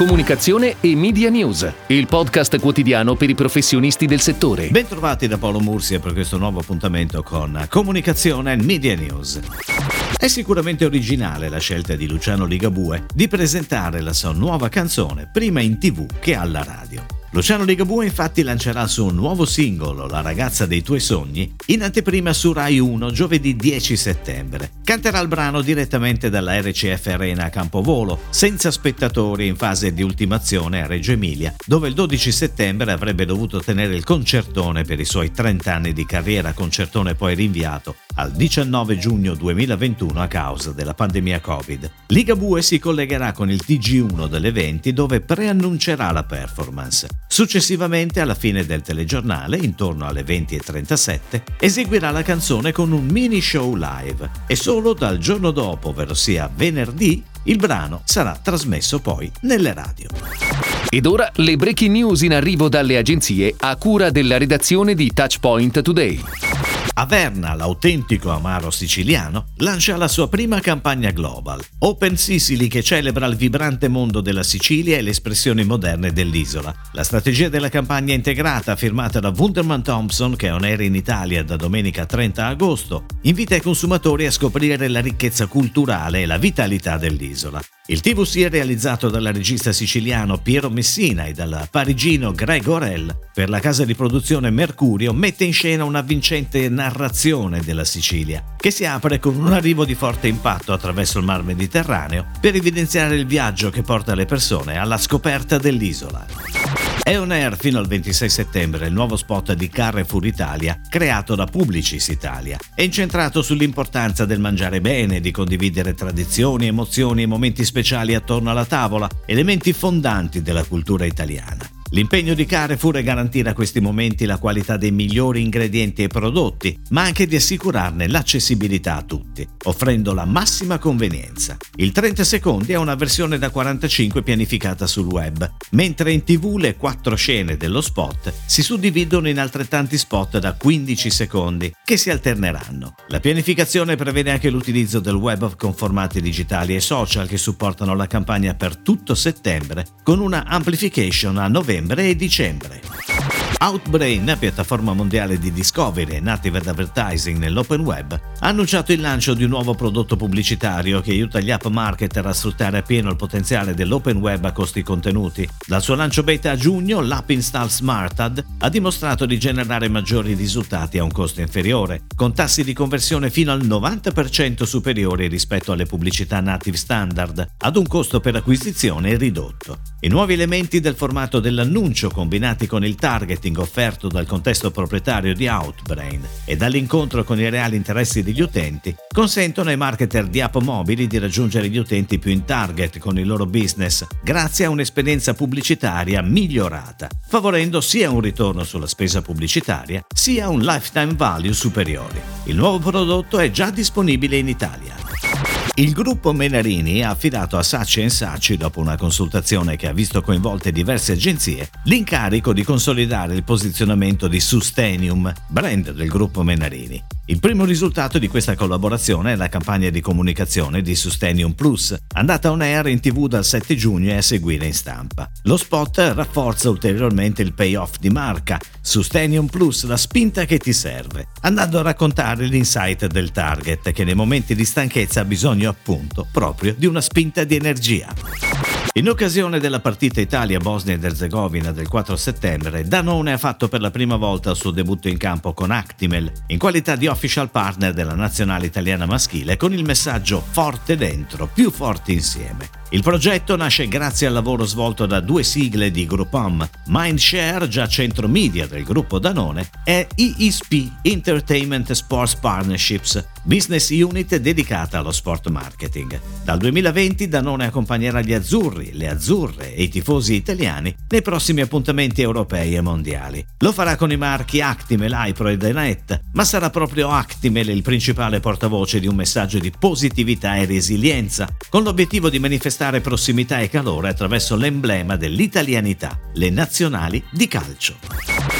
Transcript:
Comunicazione e Media News, il podcast quotidiano per i professionisti del settore. Bentrovati da Paolo Mursia per questo nuovo appuntamento con Comunicazione e Media News. È sicuramente originale la scelta di Luciano Ligabue di presentare la sua nuova canzone prima in tv che alla radio. Luciano Ligabue infatti lancerà il suo nuovo singolo La ragazza dei tuoi sogni in anteprima su Rai 1 giovedì 10 settembre. Canterà il brano direttamente dalla RCF Arena a Campovolo, senza spettatori in fase di ultimazione a Reggio Emilia, dove il 12 settembre avrebbe dovuto tenere il concertone per i suoi 30 anni di carriera, concertone poi rinviato al 19 giugno 2021 a causa della pandemia Covid. Ligabue si collegherà con il TG1 dell'eventi dove preannuncerà la performance. Successivamente, alla fine del telegiornale, intorno alle 20.37, eseguirà la canzone con un mini show live e solo dal giorno dopo, ovvero venerdì, il brano sarà trasmesso poi nelle radio. Ed ora le breaking news in arrivo dalle agenzie a cura della redazione di Touchpoint Today. Averna, l'autentico amaro siciliano, lancia la sua prima campagna global. Open Sicily che celebra il vibrante mondo della Sicilia e le espressioni moderne dell'isola. La strategia della campagna integrata, firmata da Wunderman Thompson, che è on air in Italia da domenica 30 agosto, invita i consumatori a scoprire la ricchezza culturale e la vitalità dell'isola. Il TVC è realizzato dal regista siciliano Piero Messina e dal parigino Greg Orell. Per la casa di produzione Mercurio mette in scena una vincente narrazione della Sicilia, che si apre con un arrivo di forte impatto attraverso il mar Mediterraneo per evidenziare il viaggio che porta le persone alla scoperta dell'isola. È on air fino al 26 settembre il nuovo spot di Carrefour Italia creato da Publicis Italia. È incentrato sull'importanza del mangiare bene, di condividere tradizioni, emozioni e momenti speciali attorno alla tavola, elementi fondanti della cultura italiana. L'impegno di Carrefour è garantire a questi momenti la qualità dei migliori ingredienti e prodotti, ma anche di assicurarne l'accessibilità a tutti, offrendo la massima convenienza. Il 30 secondi è una versione da 45 pianificata sul web, mentre in tv le quattro scene dello spot si suddividono in altrettanti spot da 15 secondi che si alterneranno. La pianificazione prevede anche l'utilizzo del web con formati digitali e social che supportano la campagna per tutto settembre, con una amplification a novembre novembre e dicembre. Outbrain, piattaforma mondiale di discovery e native advertising nell'open web, ha annunciato il lancio di un nuovo prodotto pubblicitario che aiuta gli app marketer a sfruttare appieno il potenziale dell'open web a costi contenuti. Dal suo lancio beta a giugno, l'app Install Smart Ad ha dimostrato di generare maggiori risultati a un costo inferiore, con tassi di conversione fino al 90% superiori rispetto alle pubblicità native standard, ad un costo per acquisizione ridotto. I nuovi elementi del formato dell'annuncio combinati con il targeting marketing offerto dal contesto proprietario di Outbrain e dall'incontro con i reali interessi degli utenti consentono ai marketer di app mobili di raggiungere gli utenti più in target con il loro business grazie a un'esperienza pubblicitaria migliorata, favorendo sia un ritorno sulla spesa pubblicitaria sia un lifetime value superiore. Il nuovo prodotto è già disponibile in Italia. Il gruppo Menarini ha affidato a Sacci Sacci, dopo una consultazione che ha visto coinvolte diverse agenzie, l'incarico di consolidare il posizionamento di Sustenium, brand del gruppo Menarini. Il primo risultato di questa collaborazione è la campagna di comunicazione di Sustenium Plus, andata on air in tv dal 7 giugno e a seguire in stampa. Lo spot rafforza ulteriormente il payoff di marca, Sustenium Plus, la spinta che ti serve, andando a raccontare l'insight del target che nei momenti di stanchezza ha bisogno appunto proprio di una spinta di energia. In occasione della partita Italia-Bosnia ed Erzegovina del 4 settembre, Danone ha fatto per la prima volta il suo debutto in campo con Actimel, in qualità di official partner della nazionale italiana maschile, con il messaggio Forte dentro, più forti insieme. Il progetto nasce grazie al lavoro svolto da due sigle di Groupon, Mindshare, già centro media del gruppo Danone, e ISP, Entertainment Sports Partnerships, business unit dedicata allo sport marketing. Dal 2020 Danone accompagnerà gli azzurri, le azzurre e i tifosi italiani nei prossimi appuntamenti europei e mondiali. Lo farà con i marchi Actimel, Hypro e Denet, ma sarà proprio Actimel il principale portavoce di un messaggio di positività e resilienza, con l'obiettivo di manifestare prossimità e calore attraverso l'emblema dell'italianità, le nazionali di calcio.